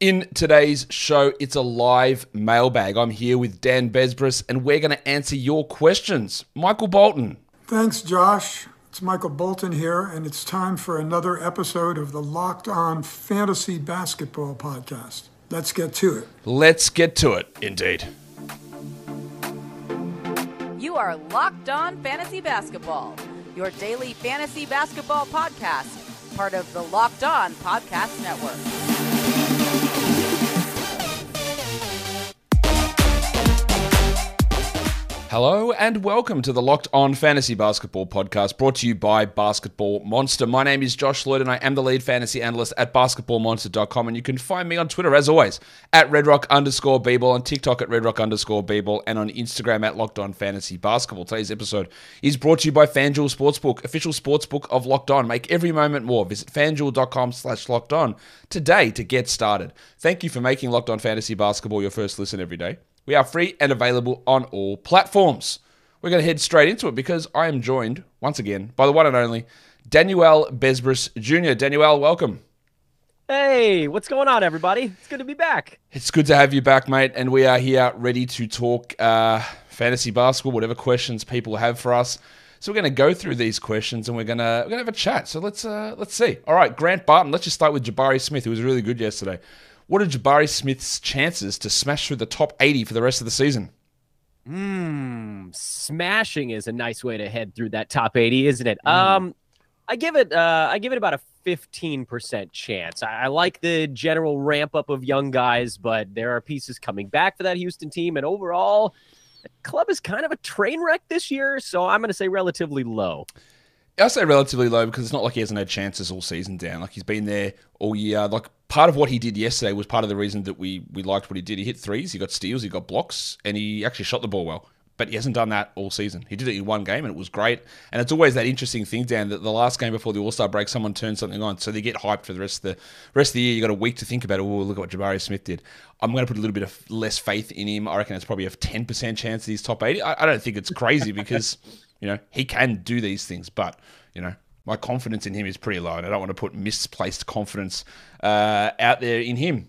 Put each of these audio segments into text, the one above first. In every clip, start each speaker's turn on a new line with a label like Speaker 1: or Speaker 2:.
Speaker 1: In today's show, it's a live mailbag. I'm here with Dan Besbris, and we're going to answer your questions. Michael Bolton.
Speaker 2: Thanks, Josh. It's Michael Bolton here, and it's time for another episode of the Locked On Fantasy Basketball Podcast. Let's get to it.
Speaker 1: Let's get to it, indeed.
Speaker 3: You are Locked On Fantasy Basketball, your daily fantasy basketball podcast, part of the Locked On Podcast Network.
Speaker 1: Hello and welcome to the Locked On Fantasy Basketball podcast brought to you by Basketball Monster. My name is Josh Lloyd and I am the lead fantasy analyst at basketballmonster.com. And you can find me on Twitter, as always, at redrock underscore bball, on TikTok at redrock underscore bball, and on Instagram at Locked On Fantasy Basketball. Today's episode is brought to you by FanDuel Sportsbook, official sportsbook of Locked On. Make every moment more. Visit fanduel.com slash locked on today to get started. Thank you for making Locked On Fantasy Basketball your first listen every day. We are free and available on all platforms. We're going to head straight into it because I am joined once again by the one and only Daniel Besbris Jr. Daniel, welcome.
Speaker 4: Hey, what's going on, everybody? It's good to be back.
Speaker 1: It's good to have you back, mate. And we are here ready to talk uh, fantasy basketball, whatever questions people have for us. So we're going to go through these questions and we're going to we're going to have a chat. So let's uh, let's see. All right, Grant Barton. Let's just start with Jabari Smith, who was really good yesterday. What are Jabari Smith's chances to smash through the top 80 for the rest of the season?
Speaker 4: Mmm, smashing is a nice way to head through that top 80, isn't it? Mm. Um, I give it, uh, I give it about a 15% chance. I, I like the general ramp up of young guys, but there are pieces coming back for that Houston team, and overall, the club is kind of a train wreck this year. So I'm going to say relatively low.
Speaker 1: I say relatively low because it's not like he hasn't had chances all season down. Like he's been there all year. Like part of what he did yesterday was part of the reason that we we liked what he did. He hit threes, he got steals, he got blocks, and he actually shot the ball well. But he hasn't done that all season. He did it in one game, and it was great. And it's always that interesting thing, Dan, that the last game before the All Star break, someone turns something on, so they get hyped for the rest of the rest of the year. You got a week to think about it. Oh, look at what Jabari Smith did. I'm going to put a little bit of less faith in him. I reckon it's probably a 10% chance that he's top 80. I, I don't think it's crazy because you know he can do these things, but you know my confidence in him is pretty low, and I don't want to put misplaced confidence uh, out there in him.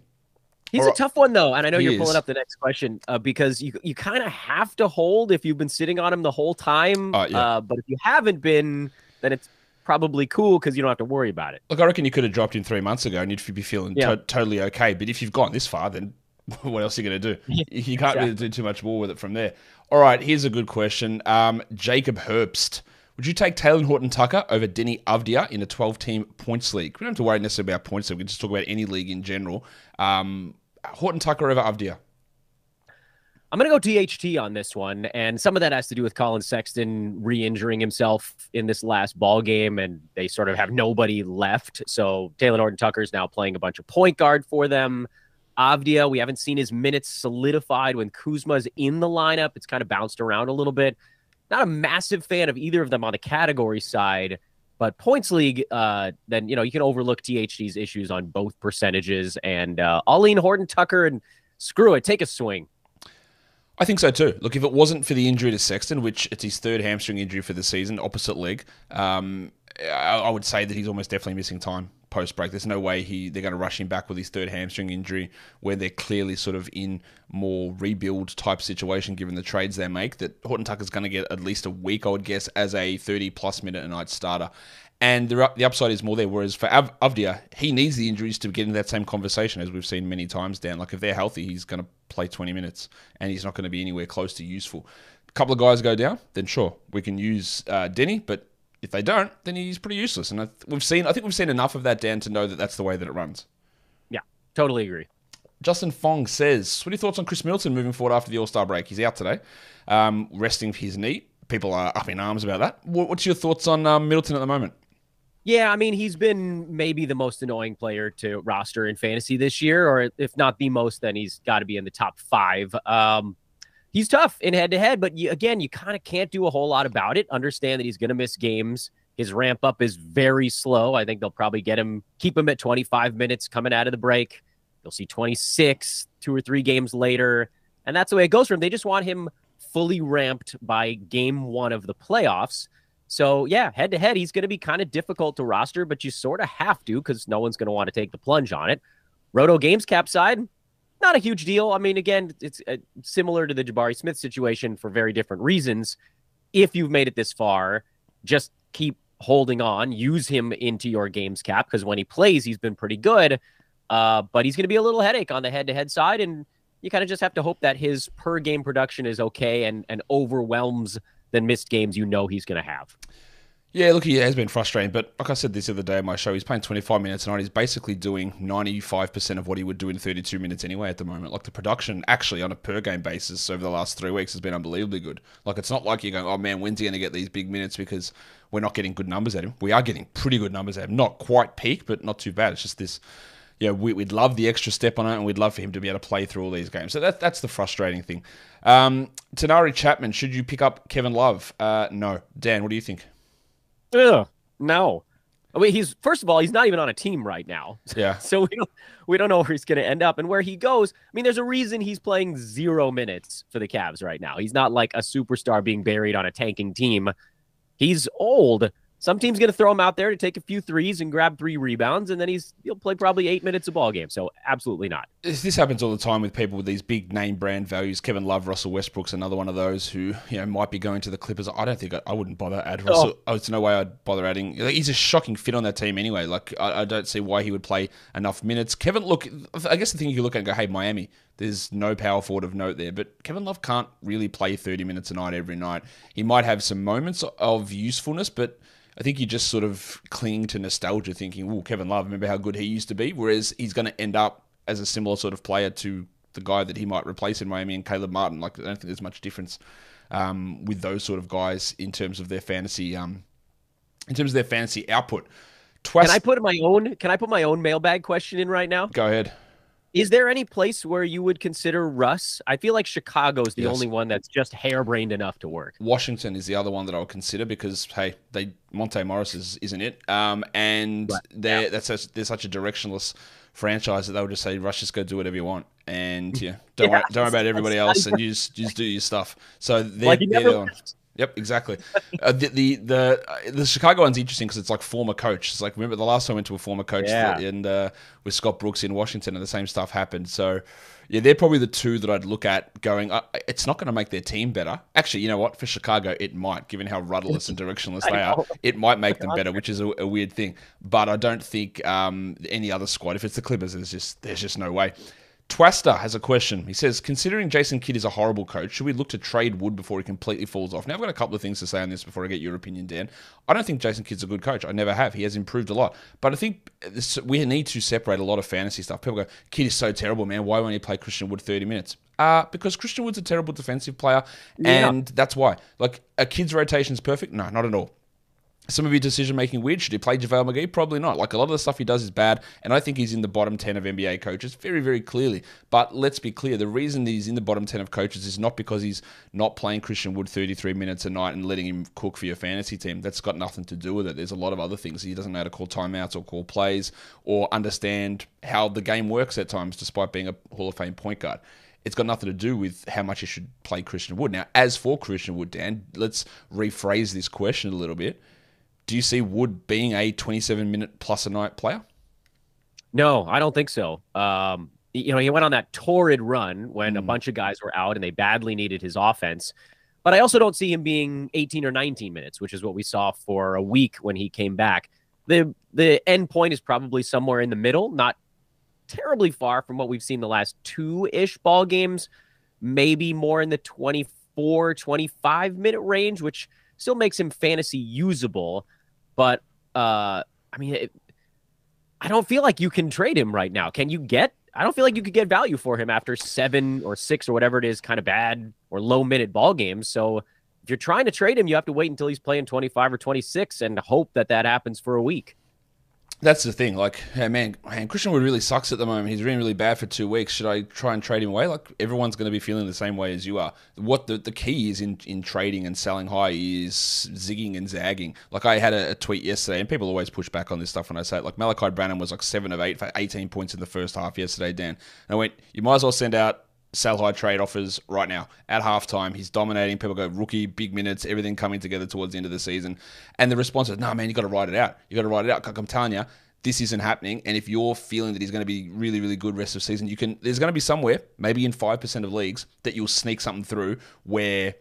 Speaker 4: He's a tough one though, and I know you're is. pulling up the next question uh, because you you kind of have to hold if you've been sitting on him the whole time. Uh, yeah. uh, but if you haven't been, then it's probably cool because you don't have to worry about it.
Speaker 1: Look, I reckon you could have dropped him three months ago and you'd be feeling yeah. to- totally okay. But if you've gone this far, then what else are you going to do? You can't exactly. really do too much more with it from there. All right, here's a good question. Um, Jacob Herbst would you take Talen Horton Tucker over Deni Avdija in a 12 team points league? We don't have to worry necessarily about points, so we can just talk about any league in general. Um, Horton Tucker over Avdija.
Speaker 4: I'm going to go THT on this one, and some of that has to do with Collin Sexton re-injuring himself in this last ball game, and they sort of have nobody left. So Talen Horton Tucker is now playing a bunch of point guard for them. Avdija, we haven't seen his minutes solidified when Kuzma's in the lineup. It's kind of bounced around a little bit not a massive fan of either of them on the category side, but points league, uh, then you know you can overlook THT's issues on both percentages, and uh, I'll lean Horton Tucker and screw it, take a swing.
Speaker 1: I think so too. Look, if it wasn't for the injury to Sexton, which it's his third hamstring injury for the season, opposite leg, um, I, I would say that he's almost definitely missing time post break. There's no way he they're going to rush him back with his third hamstring injury, where they're clearly sort of in more rebuild type situation given the trades they make. That Horton Tucker's going to get at least a week, I would guess, as a 30 plus minute a night starter. And the, the upside is more there. Whereas for Av- Avdija, he needs the injuries to get in that same conversation as we've seen many times down. Like if they're healthy, he's going to play 20 minutes and he's not going to be anywhere close to useful. A couple of guys go down, then sure, we can use uh, Deni, but if they don't, then he's pretty useless. And I, we've seen, I think we've seen enough of that, Dan, to know that that's the way that it runs.
Speaker 4: Yeah, totally agree.
Speaker 1: Justin Fong says, "What are your thoughts on Khris Middleton moving forward after the All Star break? He's out today, um, resting his knee. People are up in arms about that. What's your thoughts on um, Middleton at the moment?"
Speaker 4: Yeah, I mean, he's been maybe the most annoying player to roster in fantasy this year, or if not the most, then he's got to be in the top five. Um, he's tough in head to head, but you, again, you kind of can't do a whole lot about it. Understand that he's going to miss games. His ramp up is very slow. I think they'll probably get him, keep him at 25 minutes coming out of the break. You'll see 26 two or three games later. And that's the way it goes for him. They just want him fully ramped by game one of the playoffs. So, yeah, head to head, he's going to be kind of difficult to roster, but you sort of have to because no one's going to want to take the plunge on it. Roto Games Cap side, not a huge deal. I mean, again, it's uh, similar to the Jabari Smith situation for very different reasons. If you've made it this far, just keep holding on, use him into your games cap because when he plays, he's been pretty good. Uh, but he's going to be a little headache on the head to head side. And you kind of just have to hope that his per game production is okay and, and overwhelms the missed games you know he's going to have.
Speaker 1: Yeah, look, he has been frustrating, but like I said this other day on my show, he's playing 25 minutes tonight. He's basically doing 95% of what he would do in 32 minutes anyway at the moment. Like the production, actually, on a per game basis over the last three weeks has been unbelievably good. Like it's not like you're going, oh man, when's he going to get these big minutes because we're not getting good numbers at him. We are getting pretty good numbers at him. Not quite peak, but not too bad. It's just this yeah, we, would love the extra step on it, and we'd love for him to be able to play through all these games. So that, that's the frustrating thing. Um, Tanari Chapman, should you pick up Kevin Love? Uh, no. Dan, what do you think?
Speaker 4: Ugh, no. I mean, he's first of all, he's not even on a team right now.
Speaker 1: Yeah.
Speaker 4: So we don't we don't know where he's going to end up and where he goes. I mean, there's a reason he's playing zero minutes for the Cavs right now. He's not like a superstar being buried on a tanking team. He's old. Some team's going to throw him out there to take a few threes and grab three rebounds, and then he's he'll play probably eight minutes a ball game. So absolutely not.
Speaker 1: This happens all the time with people with these big name brand values. Kevin Love, Russell Westbrook's another one of those who you know might be going to the Clippers. I don't think I, I wouldn't bother add Russell. Oh. oh, it's no way I'd bother adding. He's a shocking fit on that team anyway. Like I, I don't see why he would play enough minutes. Kevin, look, I guess the thing you can look at and go, hey, Miami, there's no power forward of note there, but Kevin Love can't really play 30 minutes a night every night. He might have some moments of usefulness, but I think you just sort of cling to nostalgia, thinking, "Oh, Kevin Love, remember how good he used to be." Whereas he's going to end up as a similar sort of player to the guy that he might replace in Miami and Caleb Martin. Like I don't think there's much difference um, with those sort of guys in terms of their fantasy, um, in terms of their fantasy output.
Speaker 4: Can I put my own? Can I put my own mailbag question in right now?
Speaker 1: Go ahead.
Speaker 4: Is there any place where you would consider Russ? I feel like Chicago is the yes. only one that's just harebrained enough to work.
Speaker 1: Washington is the other one that I would consider because hey, they Monte Morris is, isn't it? Um, and right. they're yeah. that's a, they're such a directionless franchise that they'll just say, "Rush, just go do whatever you want," and yeah, don't yeah, worry, don't worry about everybody else, and you just, just do your stuff. So they're, like they're Yep, exactly. uh, the the the, uh, the Chicago one's interesting because it's like former coach. It's like remember the last time I went to a former coach yeah. and uh, with Scott Brooks in Washington, and the same stuff happened. So yeah, they're probably the two that I'd look at. Going, uh, it's not going to make their team better. Actually, you know what? For Chicago, it might, given how rudderless and directionless they are. It might make them better, which is a, a weird thing. But I don't think um, any other squad. If it's the Clippers, there's just there's just no way. Twaster has a question. He says, considering Jason Kidd is a horrible coach, should we look to trade Wood before he completely falls off? Now, I've got a couple of things to say on this before I get your opinion, Dan. I don't think Jason Kidd's a good coach. I never have. He has improved a lot. But I think this, we need to separate a lot of fantasy stuff. People go, Kidd is so terrible, man. Why won't he play Christian Wood 30 minutes? Uh, because Christian Wood's a terrible defensive player, and yeah. that's why. Like, a kid's rotation is perfect? No, not at all some of your decision making weird. Should he play JaVale McGee? Probably not. Like a lot of the stuff he does is bad, and I think he's in the bottom 10 of NBA coaches very, very clearly. But let's be clear the reason he's in the bottom 10 of coaches is not because he's not playing Christian Wood 33 minutes a night and letting him cook for your fantasy team. That's got nothing to do with it. There's a lot of other things. He doesn't know how to call timeouts or call plays or understand how the game works at times, despite being a Hall of Fame point guard it's got nothing to do with how much you should play Christian Wood. Now, as for Christian Wood, Dan, let's rephrase this question a little bit do you see Wood being a 27 minute plus a night player?
Speaker 4: No, I don't think so. Um, you know, he went on that torrid run when mm. a hmm. bunch of guys were out and they badly needed his offense. But I also don't see him being 18 or 19 minutes, which is what we saw for a week when he came back. The the end point is probably somewhere in the middle, not terribly far from what we've seen the last two-ish ball games, maybe more in the 24, 25 minute range, which still makes him fantasy usable. But uh, I mean, it, I don't feel like you can trade him right now. Can you get? I don't feel like you could get value for him after seven or six or whatever it is, kind of bad or low minute ball games. So if you're trying to trade him, you have to wait until he's playing 25 or 26 and hope that that happens for a week
Speaker 1: that's the thing. Like, hey, man, man, Christian Wood really sucks at the moment. He's really, really bad for two weeks. Should I try and trade him away? Like, everyone's going to be feeling the same way as you are. What the, the key is in, in trading and selling high is zigging and zagging. Like, I had a, a, tweet yesterday, and people always push back on this stuff when I say it. Like, Malachi Branham was like seven of eight for 18 points in the first half yesterday, Dan. And I went, you might as well send out sell high trade offers right now at halftime. He's dominating. People go rookie, big minutes, everything coming together towards the end of the season. And the response is, no, man, you got to ride it out. You got to ride it out. I'm telling you, this isn't happening, and if you're feeling that he's going to be really, really good rest of season, you can. There's going to be somewhere, maybe in five percent of leagues, that you'll sneak something through where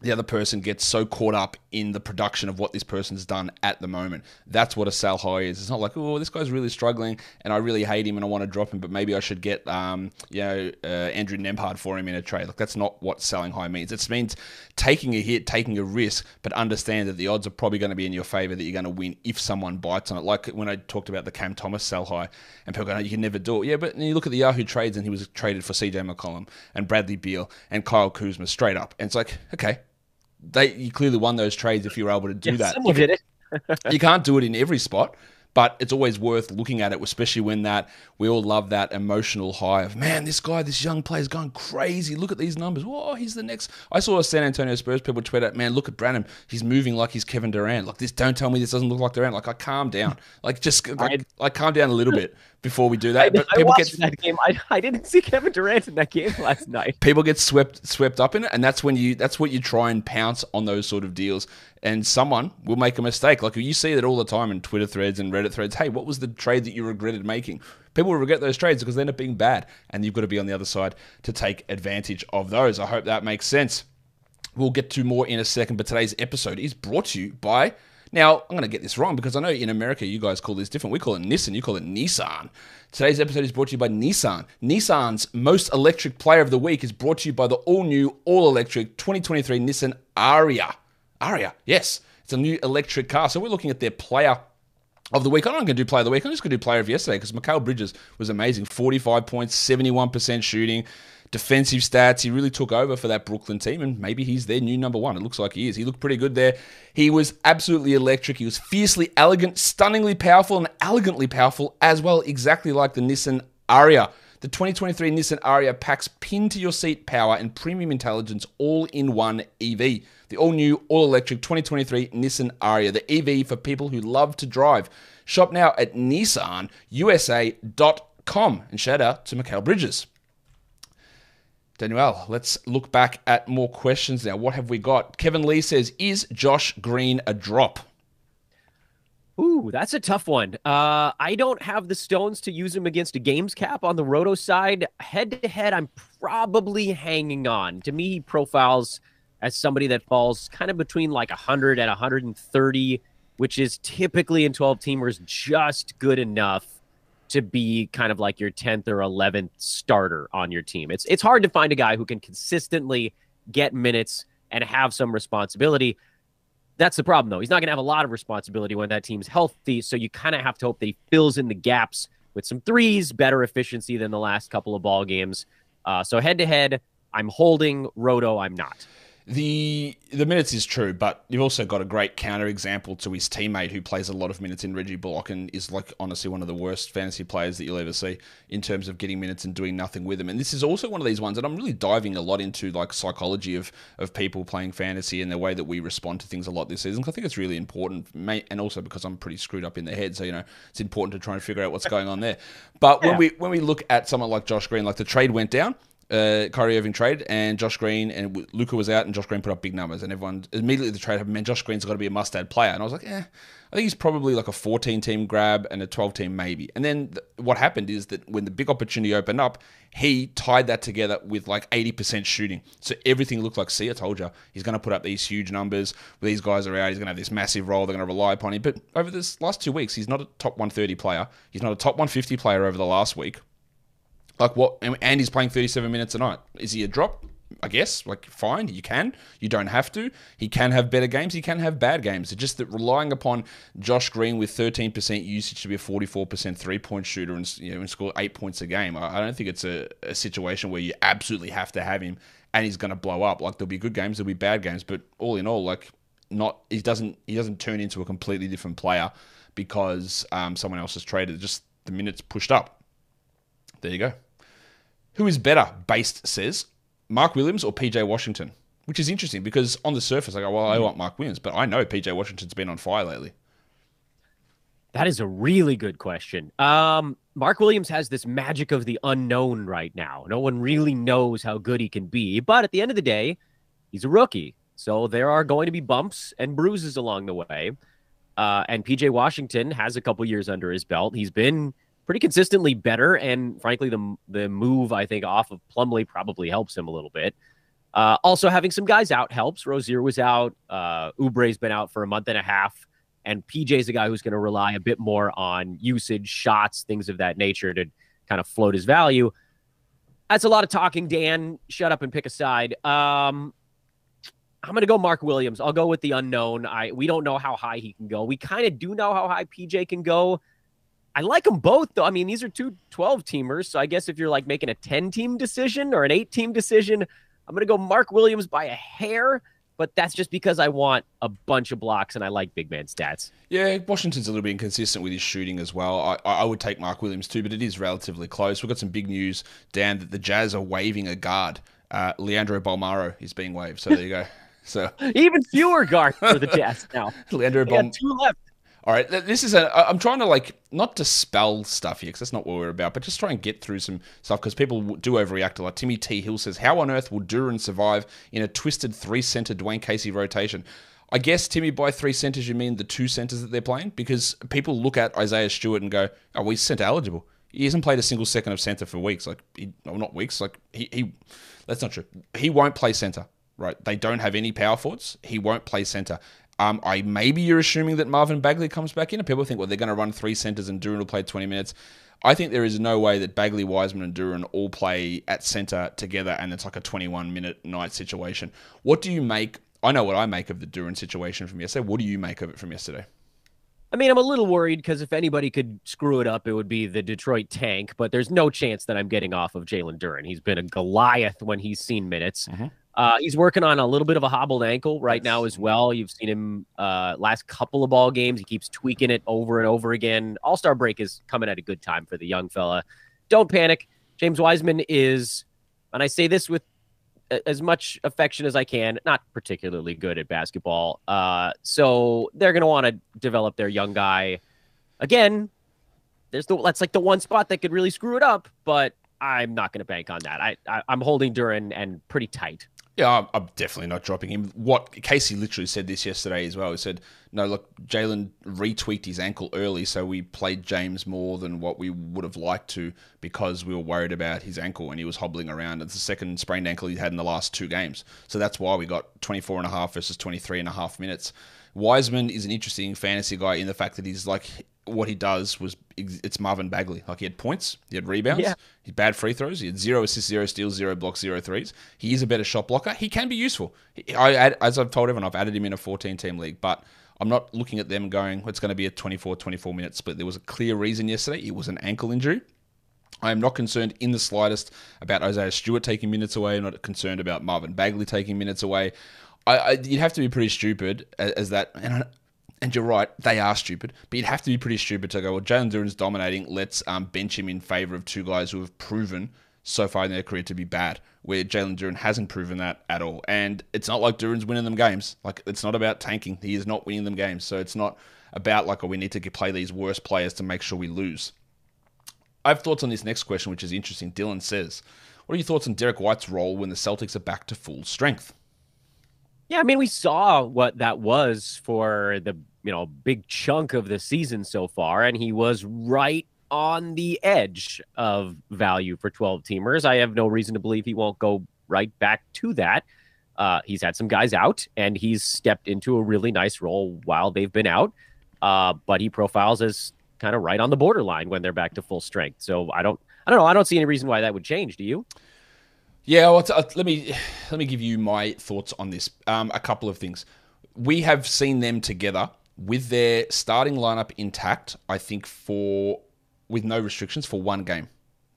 Speaker 1: the other person gets so caught up in the production of what this person's done at the moment. That's what a sell high is. It's not like, oh, this guy's really struggling and I really hate him and I want to drop him, but maybe I should get, um, you know, uh, Andrew Nembhard for him in a trade. Like that's not what selling high means. It means taking a hit, taking a risk, but understand that the odds are probably going to be in your favor that you're going to win if someone bites on it. Like when I talked about the Cam Thomas sell high, and people go, you can never do it. Yeah, but you look at the Yahoo trades and he was traded for CJ McCollum and Bradley Beal and Kyle Kuzma straight up. And it's like, okay, they you clearly won those trades if you were able to do
Speaker 4: Yeah,
Speaker 1: that.
Speaker 4: Someone did it.
Speaker 1: you can't do it in every spot, but it's always worth looking at it, especially when that we all love that emotional high of man, this guy, this young player's going crazy. Look at these numbers. Whoa, he's the next. I saw a San Antonio Spurs people tweet out, man, look at Branham. He's moving like he's Kevin Durant. Like this, don't tell me this doesn't look like Durant. Like I calm down. Like just like, like calm down a little bit before we do that.
Speaker 4: I,
Speaker 1: but
Speaker 4: I
Speaker 1: people get
Speaker 4: that game. I, I didn't see Kevin Durant in that game last night.
Speaker 1: people get swept swept up in it and that's when you that's what you try and pounce on those sort of deals and someone will make a mistake like you see that all the time in twitter threads and reddit threads hey what was the trade that you regretted making people will regret those trades because they end up being bad and you've got to be on the other side to take advantage of those i hope that makes sense we'll get to more in a second but today's episode is brought to you by now, I'm going to get this wrong because I know in America you guys call this different. We call it Nissan, you call it Nissan. Today's episode is brought to you by Nissan. Nissan's most electric player of the week is brought to you by the all new, all electric 2023 Nissan Ariya. Ariya, yes. It's a new electric car. So we're looking at their player of the week. I'm not going to do player of the week. I'm just going to do player of yesterday because Mikal Bridges was amazing. 45 points, 71% shooting, defensive stats. He really took over for that Brooklyn team, and maybe he's their new number one. It looks like he is. He looked pretty good there. He was absolutely electric. He was fiercely elegant, stunningly powerful, and elegantly powerful as well, exactly like the Nissan Ariya. The 2023 Nissan Ariya packs pin to your seat power and premium intelligence all in one EV. The all new, all electric 2023 Nissan Ariya, the EV for people who love to drive. Shop now at nissanusa.com and shout out to Mikal Bridges. Daniel, let's look back at more questions now. What have we got? Kevin Lee says, Is Josh Green a drop?
Speaker 4: Ooh, that's a tough one. Uh, I don't have the stones to use him against a games cap on the roto side. Head to head, I'm probably hanging on. To me, he profiles as somebody that falls kind of between like 100 and 130, which is typically in 12 teamers just good enough to be kind of like your 10th or 11th starter on your team. It's it's hard to find a guy who can consistently get minutes and have some responsibility. That's the problem, though. He's not going to have a lot of responsibility when that team's healthy. So you kind of have to hope that he fills in the gaps with some threes, better efficiency than the last couple of ball games. Uh, so head to head, I'm holding. Roto, I'm not.
Speaker 1: The the minutes is true, but you've also got a great counter example to his teammate who plays a lot of minutes in Reggie Bullock and is like honestly one of the worst fantasy players that you'll ever see in terms of getting minutes and doing nothing with them. And this is also one of these ones that I'm really diving a lot into like psychology of of people playing fantasy and the way that we respond to things a lot this season. I think it's really important, mate, and also because I'm pretty screwed up in the head, so you know it's important to try and figure out what's going on there. But when we when we look at someone like Josh Green, like the trade went down uh, Kyrie Irving trade, and Josh Green and Luka was out, and Josh Green put up big numbers, and everyone immediately the trade happened. Man, Josh Green's got to be a must-add player, and I was like, eh, I think he's probably like a 14-team grab and a 12-team maybe. And then th- what happened is that when the big opportunity opened up, he tied that together with like 80% shooting, so everything looked like, see, I told you, he's going to put up these huge numbers. These guys are out, he's going to have this massive role. They're going to rely upon him. But over this last two weeks, he's not a top 130 player. He's not a top 150 player over the last week. Like what? And he's playing 37 minutes a night. Is he a drop? I guess. Like fine, you can. You don't have to. He can have better games. He can have bad games. It's just that relying upon Josh Green with 13% usage to be a 44% three point shooter and you know and score eight points a game. I, I don't think it's a, a situation where you absolutely have to have him and he's going to blow up. Like there'll be good games, there'll be bad games, but all in all, like not he doesn't he doesn't turn into a completely different player because um, someone else has traded. Just the minutes pushed up. There you go. Who is better? Based says Mark Williams or PJ Washington, which is interesting because on the surface I go, well, I want Mark Williams, but I know PJ Washington's been on fire lately.
Speaker 4: That is a really good question. Um, Mark Williams has this magic of the unknown right now. No one really knows how good he can be, but at the end of the day, he's a rookie. So there are going to be bumps and bruises along the way. Uh, and PJ Washington has a couple years under his belt. He's been pretty consistently better, and frankly, the the move I think off of Plumlee probably helps him a little bit. Uh, also, having some guys out helps. Rozier was out. Uh, Oubre's been out for a month and a half. And PJ's a guy who's going to rely a bit more on usage, shots, things of that nature to kind of float his value. That's a lot of talking, Dan. Shut up and pick a side. Um, I'm going to go Mark Williams. I'll go with the unknown. I we don't know how high he can go. We kind of do know how high PJ can go. I like them both though. I mean, these are two 12 teamers, so I guess if you're like making a 10 team decision or an 8 team decision, I'm going to go Mark Williams by a hair but that's just because I want a bunch of blocks and I like big man stats.
Speaker 1: Yeah, Washington's a little bit inconsistent with his shooting as well. I, I would take Mark Williams too, but it is relatively close. We've got some big news, Dan, that the Jazz are waiving a guard. Uh, Leandro Bolmaro is being waived. So there you go. So
Speaker 4: even fewer guards for the Jazz now.
Speaker 1: Leandro Bolmaro.
Speaker 4: Two left.
Speaker 1: All right, this is a. I'm trying to like not dispel stuff here because that's not what we're about, but just try and get through some stuff because people do overreact a lot. Timmy T Hill says, "How on earth will Duren survive in a twisted three center Dwane Casey rotation?" I guess Timmy, by three centers, you mean the two centers that they're playing because people look at Isaiah Stewart and go, "Oh, he's center eligible." He hasn't played a single second of center for weeks. Like, he, well, not weeks. Like he, he, that's not true. He won't play center. Right? They don't have any power forwards. He won't play center. Um, I maybe you're assuming that Marvin Bagley comes back in, and people think, well, they're going to run three centers and Duren will play 20 minutes. I think there is no way that Bagley, Wiseman, and Duren all play at center together, and it's like a 21 minute night situation. What do you make? I know what I make of the Duren situation from yesterday. What do you make of it from yesterday?
Speaker 4: I mean, I'm a little worried because if anybody could screw it up, it would be the Detroit tank. But there's no chance that I'm getting off of Jalen Duren. He's been a Goliath when he's seen minutes. Mm-hmm. Uh, he's working on a little bit of a hobbled ankle right now as well. You've seen him uh, last couple of ball games. He keeps tweaking it over and over again. All Star break is coming at a good time for the young fella. Don't panic. James Wiseman is, and I say this with as much affection as I can, not particularly good at basketball. Uh, so they're going to want to develop their young guy. Again, there's the that's like the one spot that could really screw it up, but I'm not going to bank on that. I, I am holding Duren and pretty tight.
Speaker 1: Yeah, I'm definitely not dropping him. What Casey literally said this yesterday as well. He said, "No, look, Jalen retweaked his ankle early, so we played James more than what we would have liked to because we were worried about his ankle and he was hobbling around. It's the second sprained ankle he had in the last two games, so that's why we got 24 and a half versus 23 and a half minutes." Wiseman is an interesting fantasy guy in the fact that he's like what he does was it's Marvin Bagley. Like he had points, he had rebounds, yeah. he had bad free throws, he had zero assists, zero steals, zero blocks, zero threes. He is a better shot blocker. He can be useful. I, as I've told everyone, I've added him in a 14 team league, but I'm not looking at them going, it's going to be a 24 24 minute split. There was a clear reason yesterday. It was an ankle injury. I am not concerned in the slightest about Isaiah Stewart taking minutes away. I'm not concerned about Marvin Bagley taking minutes away. I, I, you'd have to be pretty stupid as, as that. And and you're right, they are stupid. But you'd have to be pretty stupid to go, well, Jalen Duren's dominating. Let's um, bench him in favor of two guys who have proven so far in their career to be bad, where Jalen Duren hasn't proven that at all. And it's not like Duren's winning them games. Like, it's not about tanking. He is not winning them games. So it's not about, like, oh, we need to play these worst players to make sure we lose. I have thoughts on this next question, which is interesting. Dylan says, What are your thoughts on Derrick White's role when the Celtics are back to full strength?
Speaker 4: Yeah, I mean, we saw what that was for the you know big chunk of the season so far, and he was right on the edge of value for 12 teamers. I have no reason to believe he won't go right back to that. Uh, he's had some guys out, and he's stepped into a really nice role while they've been out. Uh, but he profiles as kind of right on the borderline when they're back to full strength. So I don't, I don't know. I don't see any reason why that would change. Do you?
Speaker 1: Yeah, well, uh, let me let me give you my thoughts on this. Um, a couple of things. We have seen them together with their starting lineup intact. I think for with no restrictions for one game.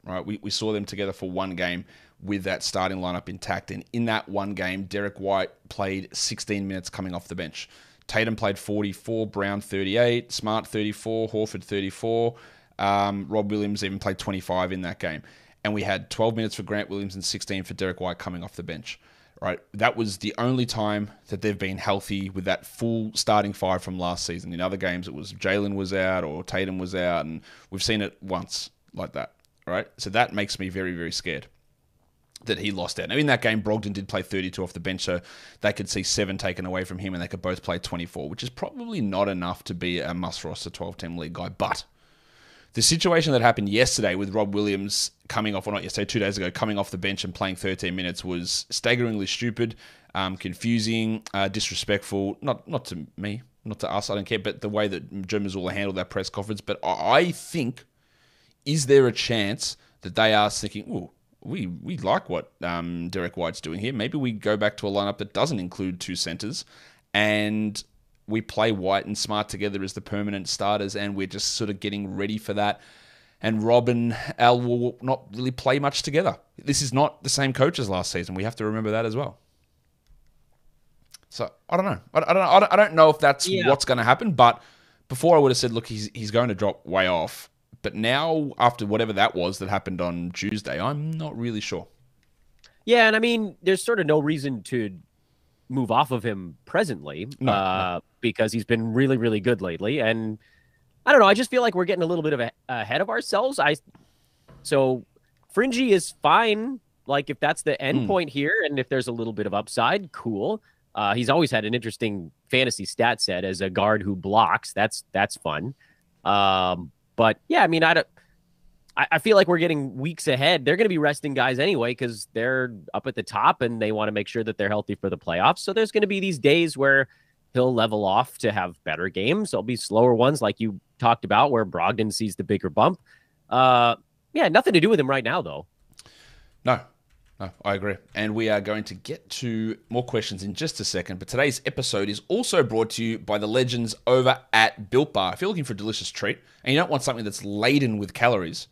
Speaker 1: Right, we, we saw them together for one game with that starting lineup intact, and in that one game, Derrick White played 16 minutes coming off the bench. Tatum played 44, Brown 38, Smart 34, Horford 34. Um, Rob Williams even played 25 in that game and we had 12 minutes for Grant Williams and 16 for Derrick White coming off the bench. Right, that was the only time that they've been healthy with that full starting five from last season. In other games, it was Jalen was out or Tatum was out, and we've seen it once like that. Right, so that makes me very, very scared. that he lost out. Now, in that game, Brogdon did play 32 off the bench, so they could see seven taken away from him, and they could both play 24, which is probably not enough to be a must roster 12 team league guy. But the situation that happened yesterday with Rob Williams coming off, or not yesterday, two days ago, coming off the bench and playing 13 minutes was staggeringly stupid, um, confusing, uh, disrespectful. Not not to me, not to us, I don't care, but the way that Joe Mazzulla handled that press conference. But I think, is there a chance that they are thinking, ooh, we we like what um, Derrick White's doing here. Maybe we go back to a lineup that doesn't include two centers, and we play White and Smart together as the permanent starters, and we're just sort of getting ready for that. And Rob and Al will not really play much together. This is not the same coach as last season. We have to remember that as well. So I don't know. I, don't. Know. I don't know if that's yeah. what's going to happen. But before I would have said, look, he's he's going to drop way off. But now, after whatever that was that happened on Tuesday, I'm not really sure.
Speaker 4: Yeah, and I mean, there's sort of no reason to move off of him presently no, uh, no. because he's been really, really good lately. And I don't know. I just feel like we're getting a little bit of a, ahead of ourselves. I so Fringy is fine. Like if that's the end mm. point here, and if there's a little bit of upside, cool. Uh, he's always had an interesting fantasy stat set as a guard who blocks. That's that's fun. Um, but yeah, I mean, I don't. I, feel like we're getting weeks ahead. They're going to be resting guys anyway because they're up at the top and they want to make sure that they're healthy for the playoffs. So there's going to be these days where he'll level off to have better games. There'll be slower ones like you talked about where Brogdon sees the bigger bump. Uh, yeah, nothing to do with him right now though.
Speaker 1: No, no, I agree. And we are going to get to more questions in just a second. But today's episode is also brought to you by the legends over at Built Bar. If you're looking for a delicious treat and you don't want something that's laden with calories,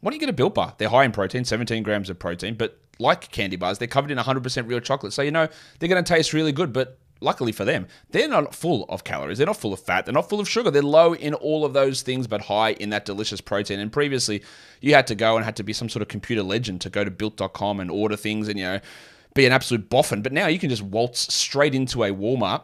Speaker 1: why don't you get a Built Bar? They're high in protein, 17 grams of protein, but like candy bars, they're covered in 100% real chocolate. So, you know, they're going to taste really good, but luckily for them, they're not full of calories. They're not full of fat. They're not full of sugar. They're low in all of those things, but high in that delicious protein. And previously, you had to go and had to be some sort of computer legend to go to built.com and order things and, you know, be an absolute boffin. But now you can just waltz straight into a Walmart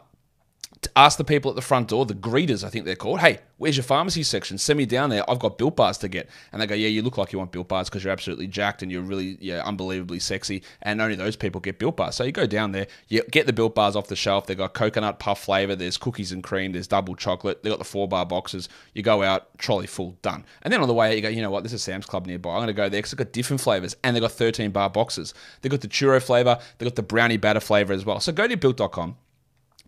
Speaker 1: ask the people at the front door, the greeters, I think they're called, hey, where's your pharmacy section? Send me down there. I've got built bars to get. And they go, yeah, you look like you want built bars because you're absolutely jacked and you're really, yeah, unbelievably sexy. And only those people get built bars. So you go down there, you get the built bars off the shelf. They've got coconut puff flavor. There's cookies and cream. There's double chocolate. They've got the four bar boxes. You go out, trolley full, done. And then on the way out, you go, you know what? This is Sam's Club nearby. I'm going to go there because they've got different flavors and they've got 13 bar boxes. They've got the churro flavor. They've got the brownie batter flavor as well. So go to built.com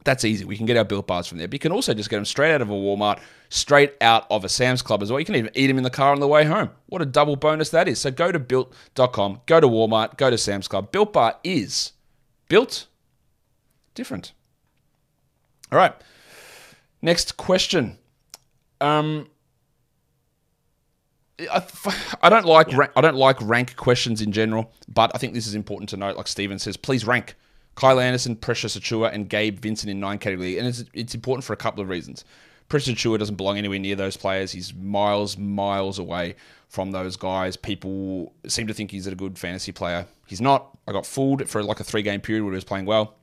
Speaker 1: that's easy. We can get our built bars from there. But you can also just get them straight out of a Walmart, straight out of a Sam's Club as well. You can even eat them in the car on the way home. What a double bonus that is. So go to built.com, go to Walmart, go to Sam's Club. Built Bar is built different. All right. Next question. Um, I, I don't like yeah. I don't like rank questions in general, but I think this is important to note. Like Steven says, please rank Kyle Anderson, Precious Achiuwa, and Gabe Vincent in nine category. And it's, it's important for a couple of reasons. Precious Achiuwa doesn't belong anywhere near those players. He's miles, miles away from those guys. People seem to think he's a good fantasy player. He's not. I got fooled for like a three game period where he was playing well.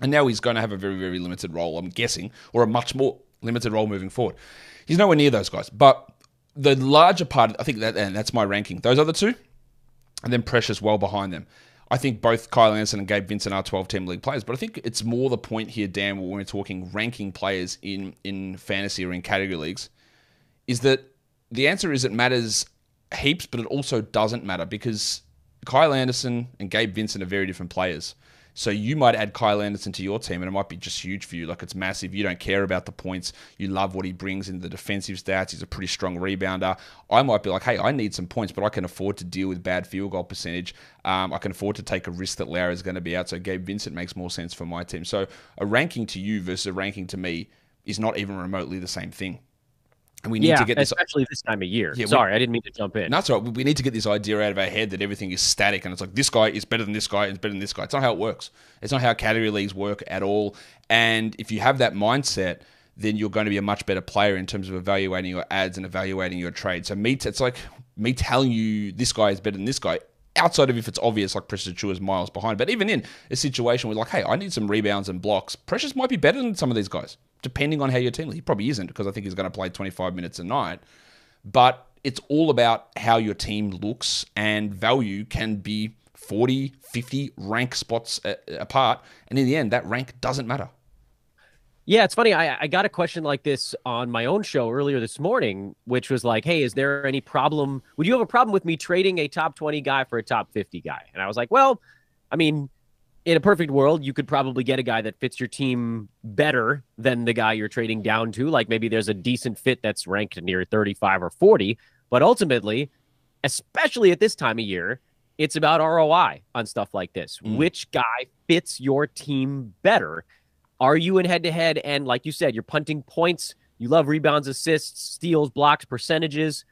Speaker 1: And now he's going to have a very, very limited role, I'm guessing, or a much more limited role moving forward. He's nowhere near those guys. But the larger part, I think that, and that's my ranking. Those other two, and then Precious well behind them. I think both Kyle Anderson and Gabe Vincent are 12 team league players, but I think it's more the point here, Dan, when we're talking ranking players in, in fantasy or in category leagues, is that the answer is it matters heaps, but it also doesn't matter because Kyle Anderson and Gabe Vincent are very different players. So you might add Kyle Anderson to your team, and it might be just huge for you. Like it's massive. You don't care about the points. You love what he brings in the defensive stats. He's a pretty strong rebounder. I might be like, hey, I need some points, but I can afford to deal with bad field goal percentage. Um, I can afford to take a risk that Lowry is going to be out. So Gabe Vincent makes more sense for my team. So a ranking to you versus a ranking to me is not even remotely the same thing.
Speaker 4: And we need yeah, to get this, especially this time of year. Yeah, Sorry, we, I didn't mean to jump in.
Speaker 1: No, that's right. We need to get this idea out of our head that everything is static and it's like this guy is better than this guy and better than this guy. It's not how it works. It's not how category leagues work at all. And if you have that mindset, then you're going to be a much better player in terms of evaluating your ads and evaluating your trade. So me, it's like me telling you this guy is better than this guy. Outside of if it's obvious, like Precious is miles behind, but even in a situation where like, hey, I need some rebounds and blocks, Precious might be better than some of these guys depending on how your team. He probably isn't because I think he's going to play 25 minutes a night. But it's all about how your team looks, and value can be 40, 50 rank spots apart. And in the end, that rank doesn't matter.
Speaker 4: Yeah, it's funny. I, I got a question like this on my own show earlier this morning, which was like, hey, is there any problem? Would you have a problem with me trading a top 20 guy for a top 50 guy? And I was like, well, I mean, in a perfect world, you could probably get a guy that fits your team better than the guy you're trading down to. Like maybe there's a decent fit that's ranked near 35 or 40. But ultimately, especially at this time of year, it's about ROI on stuff like this.
Speaker 1: Mm.
Speaker 4: Which guy fits your team better? Are you in head to head? And like you said, you're punting points. You love rebounds, assists, steals, blocks, percentages.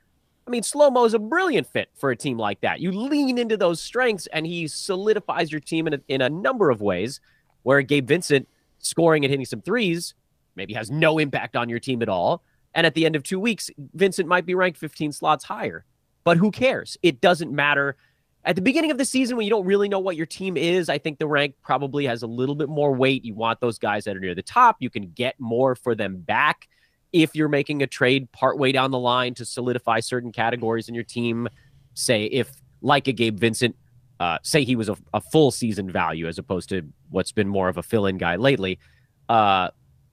Speaker 4: I mean, slow mo is a brilliant fit for a team like that. You lean into those strengths, and he solidifies your team in a, in a number of ways. Where Gabe Vincent scoring and hitting some threes maybe has no impact on your team at all. And at the end of two weeks, Vincent might be ranked 15 slots higher. But who cares? It doesn't matter. At the beginning of the season, when you don't really know what your team is, I think the rank probably has a little bit more weight. You want those guys that are near the top. You can get more for them back if you're making a trade partway down the line to solidify certain categories in your team. Say, if like a Gabe Vincent, uh, say he was a, a, full season value as opposed to what's been more of a fill in guy lately. Uh,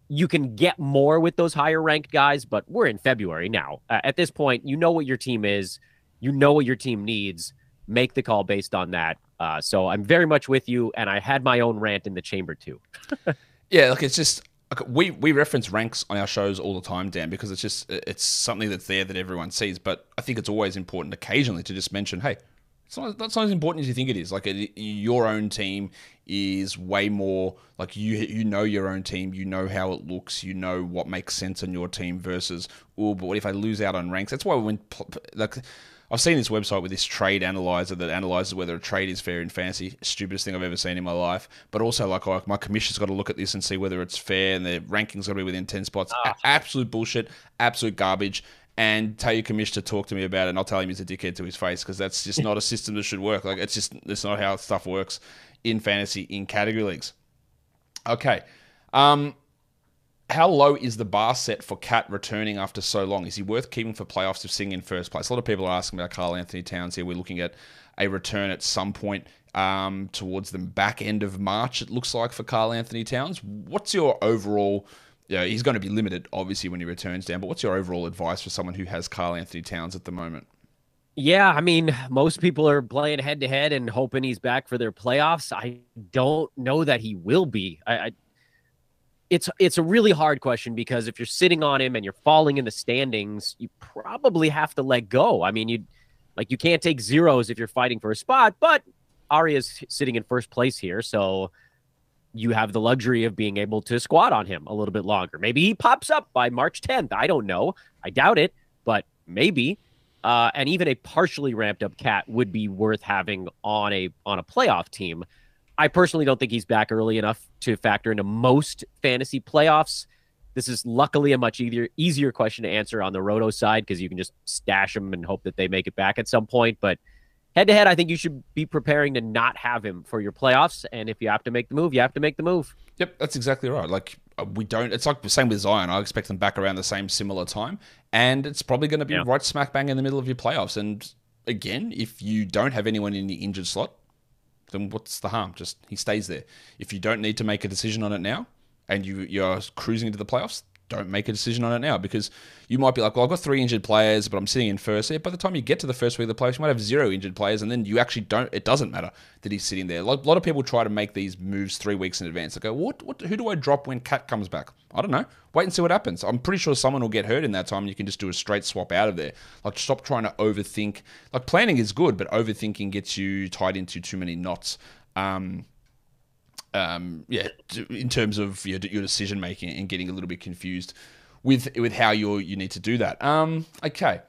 Speaker 4: you can get more with those higher ranked guys, but we're in February now. Uh, at this point, you know what your team is, you know what your team needs make the call based on that. Uh, so I'm very much with you, and I had my own rant in the chamber too.
Speaker 1: yeah, look, it's just like we we reference ranks on our shows all the time, Dan, because it's just it's something that's there that everyone sees. But I think it's always important occasionally to just mention, hey, it's not that's not as important as you think it is. Like it, your own team is way more like you you know your own team, you know how it looks, you know what makes sense in your team versus oh, but what if I lose out on ranks? That's why we when like I've seen this website with this trade analyzer that analyzes whether a trade is fair in fantasy. Stupidest thing I've ever seen in my life. But also, like, like my commission's got to look at this and see whether it's fair, and their rankings got to be within ten spots.
Speaker 4: Ah.
Speaker 1: A- absolute bullshit, absolute garbage. And tell your commissioner to talk to me about it, and I'll tell him he's a dickhead to his face because that's just not a system that should work. Like, it's just it's not how stuff works in fantasy in category leagues. Okay. Um, how low is the bar set for KAT returning after so long? Is he worth keeping for playoffs if sitting in first place? A lot of people are asking about Karl-Anthony Towns here. We're looking at a return at some point um, towards the back end of March, it looks like, for Karl-Anthony Towns. What's your overall. Yeah, he's going to be limited, obviously, when he returns down. But what's your overall advice for someone who has Karl-Anthony Towns at the moment?
Speaker 4: Yeah, I mean, most people are playing head to head and hoping he's back for their playoffs. I don't know that he will be. I, I it's it's a really hard question because if you're sitting on him and you're falling in the standings, you probably have to let go. I mean, you like you can't take zeros if you're fighting for a spot, but Aria's sitting in first place here, so you have the luxury of being able to squat on him a little bit longer. Maybe he pops up by March 10th. I don't know. I doubt it, but maybe. Uh, and even a partially ramped up KAT would be worth having on a on a playoff team. I personally don't think he's back early enough to factor into most fantasy playoffs. This is luckily a much easier easier question to answer on the roto side because you can just stash them and hope that they make it back at some point. But head to head, I think you should be preparing to not have him for your playoffs. And if you have to make the move, you have to make the move.
Speaker 1: Yep, that's exactly right. Like uh, we don't. It's like the same with Zion. I expect them back around the same similar time, and it's probably going to be
Speaker 4: Yeah.
Speaker 1: right smack bang in the middle of your playoffs. And again, if you don't have anyone in the injured slot, then what's the harm? Just he stays there. If you don't need to make a decision on it now, and you you're cruising into the playoffs, don't make a decision on it now because you might be like, well, I've got three injured players, but I'm sitting in first. Yeah, by the time you get to the first week of the playoffs, you might have zero injured players, and then you actually don't. It doesn't matter that he's sitting there. A lot, of people try to make these moves three weeks in advance. They go, what, what? Who do I drop when KAT comes back? I don't know. Wait and see what happens. I'm pretty sure someone will get hurt in that time, you can just do a straight swap out of there. Like, stop trying to overthink. Like, planning is good, but overthinking gets you tied into too many knots. Um, um, yeah, in terms of your, your decision making and getting a little bit confused with with how you you need to do that. Um, okay.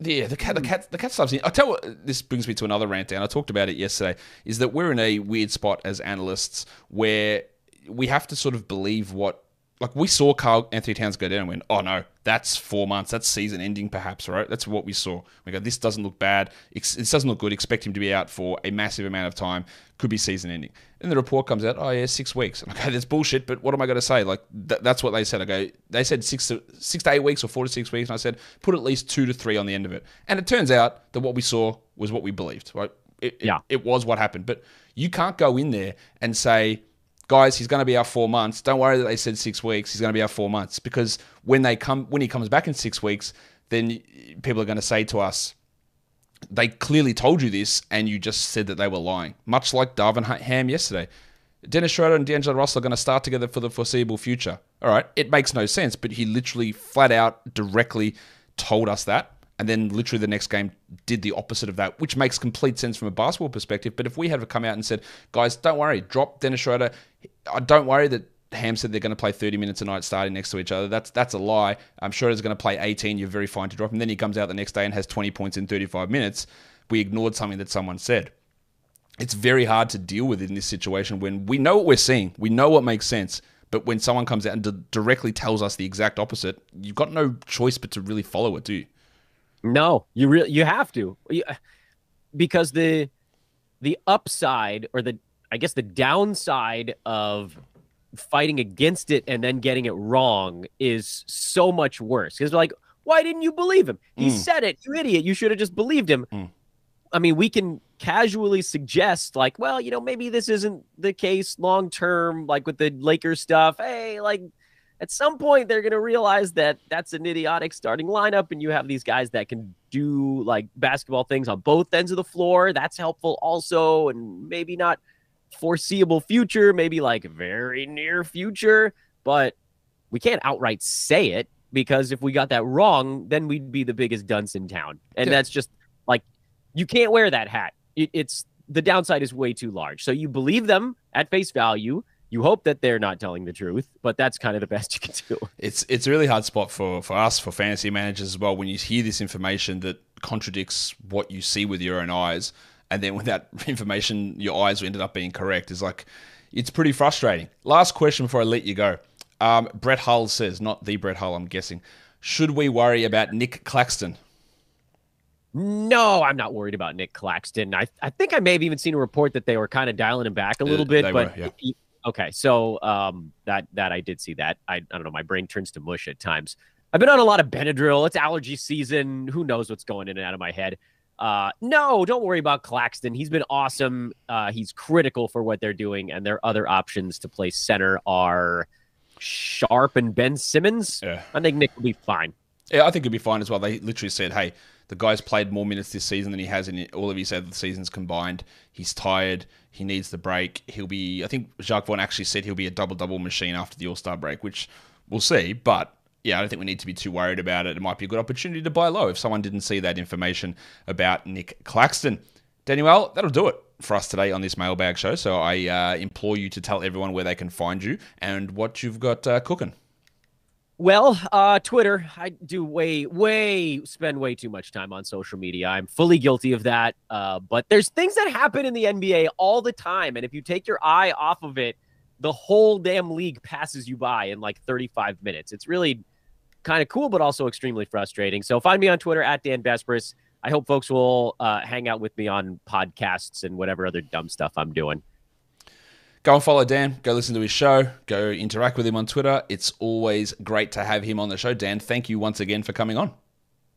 Speaker 1: Yeah, the cat, the cat, the cat stuff's. I tell what, this brings me to another rant. Down. I talked about it yesterday. Is that we're in a weird spot as analysts where we have to sort of believe what, like we saw Karl-Anthony Towns go down and went, oh no, that's four months, that's season ending, perhaps, right? That's what we saw. We go, this doesn't look bad. This doesn't look good. Expect him to be out for a massive amount of time. Could be season ending. And the report comes out, oh yeah, six weeks. And I go, that's bullshit. But what am I going to say? Like th- that's what they said. I go, they said six to six to eight weeks or four to six weeks. And I said, put at least two to three on the end of it. And it turns out that what we saw was what we believed. Right? It,
Speaker 4: Yeah.
Speaker 1: it, it was what happened. But you can't go in there and say, guys, he's going to be out four months. Don't worry that they said six weeks. He's going to be out four months because when they come, when he comes back in six weeks, then people are going to say to us, they clearly told you this, and you just said that they were lying. Much like Darvin Ham yesterday. Dennis Schroeder and D'Angelo Russell are going to start together for the foreseeable future. All right, it makes no sense, but he literally flat out directly told us that, and then literally the next game did the opposite of that, which makes complete sense from a basketball perspective. But if we had come out and said, guys, don't worry, drop Dennis Schroeder, don't worry that Ham said they're going to play 30 minutes a night starting next to each other. That's that's a lie. Um, I'm sure he's going to play 18. You're very fine to drop him. Then he comes out the next day and has 20 points in 35 minutes. We ignored something that someone said. It's very hard to deal with in this situation when we know what we're seeing. We know what makes sense. But when someone comes out and d- directly tells us the exact opposite, you've got no choice but to really follow it, do you?
Speaker 4: No, you really you have to. Because the the upside or the I guess the downside of fighting against it and then getting it wrong is so much worse. Because like why didn't you believe him? He
Speaker 1: Mm.
Speaker 4: said it you idiot. You should have just believed him.
Speaker 1: Mm.
Speaker 4: i mean we can casually suggest like well you know maybe this isn't the case long term like with the lakers stuff. Hey like at some point they're going to realize that that's an idiotic starting lineup and you have these guys that can do like basketball things on both ends of the floor. That's helpful also and maybe not foreseeable future maybe like very near future but we can't outright say it because if we got that wrong then we'd be the biggest dunce in town. And
Speaker 1: Yeah.
Speaker 4: that's just like you can't wear that hat. It, it's the downside is way too large. So you believe them at face value you hope that they're not telling the truth but that's kind of the best you can do
Speaker 1: It's it's a really hard spot for, for us, for fantasy managers as well, when you hear this information that contradicts what you see with your own eyes, and then when that information, your eyes ended up being correct, is like, it's pretty frustrating. Last question before I let you go. Um, Brett Hull says, not the Brett Hull, I'm guessing, should we worry about Nick Claxton?
Speaker 4: no i'm not worried about nick claxton i, I think i may have even seen a report that they were kind of dialing him back a little
Speaker 1: Uh,
Speaker 4: bit but
Speaker 1: were, yeah.
Speaker 4: he- okay so um that that i did see that. I, I don't know my brain turns to mush at times. I've been on a lot of benadryl. It's allergy season. Who knows what's going in and out of my head. Uh no don't worry about claxton. He's been awesome. Uh he's critical for what they're doing and their other options to play center are Sharpe and ben simmons.
Speaker 1: Yeah.
Speaker 4: i think nick will be fine.
Speaker 1: Yeah, I think it'd be fine as well. They literally said, "Hey, the guy's played more minutes this season than he has in all of his other seasons combined. He's tired. He needs the break. He'll be. I think Jacque Vaughn actually said he'll be a double double machine after the All Star break, which we'll see. But yeah, I don't think we need to be too worried about it. It might be a good opportunity to buy low if someone didn't see that information about Nick Claxton. Daniel, that'll do it for us today on this mailbag show. So I uh, implore you to tell everyone where they can find you and what you've got uh, cooking.
Speaker 4: Well, uh, Twitter, I do way, way spend way too much time on social media. I'm fully guilty of that. Uh, but there's things that happen in the NBA all the time, and if you take your eye off of it, the whole damn league passes you by in like 35 minutes. It's really kind of cool, but also extremely frustrating. So find me on Twitter at Dan Besbris. I hope folks will uh, hang out with me on podcasts and whatever other dumb stuff I'm doing.
Speaker 1: Go and follow Dan. Go listen to his show. Go interact with him on Twitter. It's always great to have him on the show. Dan, thank you once again for coming on.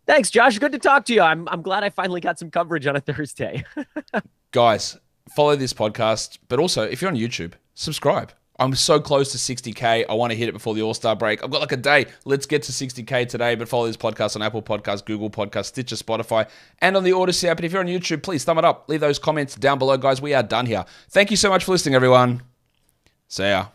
Speaker 4: Thanks, Josh. Good to talk to you. I'm I'm glad I finally got some coverage on a Thursday.
Speaker 1: Guys, follow this podcast, but also if you're on YouTube, subscribe. I'm so close to 60k. I want to hit it before the All Star break. I've got like a day. Let's get to 60k today. But follow this podcast on Apple Podcasts, Google Podcasts, Stitcher, Spotify, and on the Odyssey app. And if you're on YouTube, please thumb it up. Leave those comments down below, guys. We are done here. Thank you so much for listening, everyone. See ya.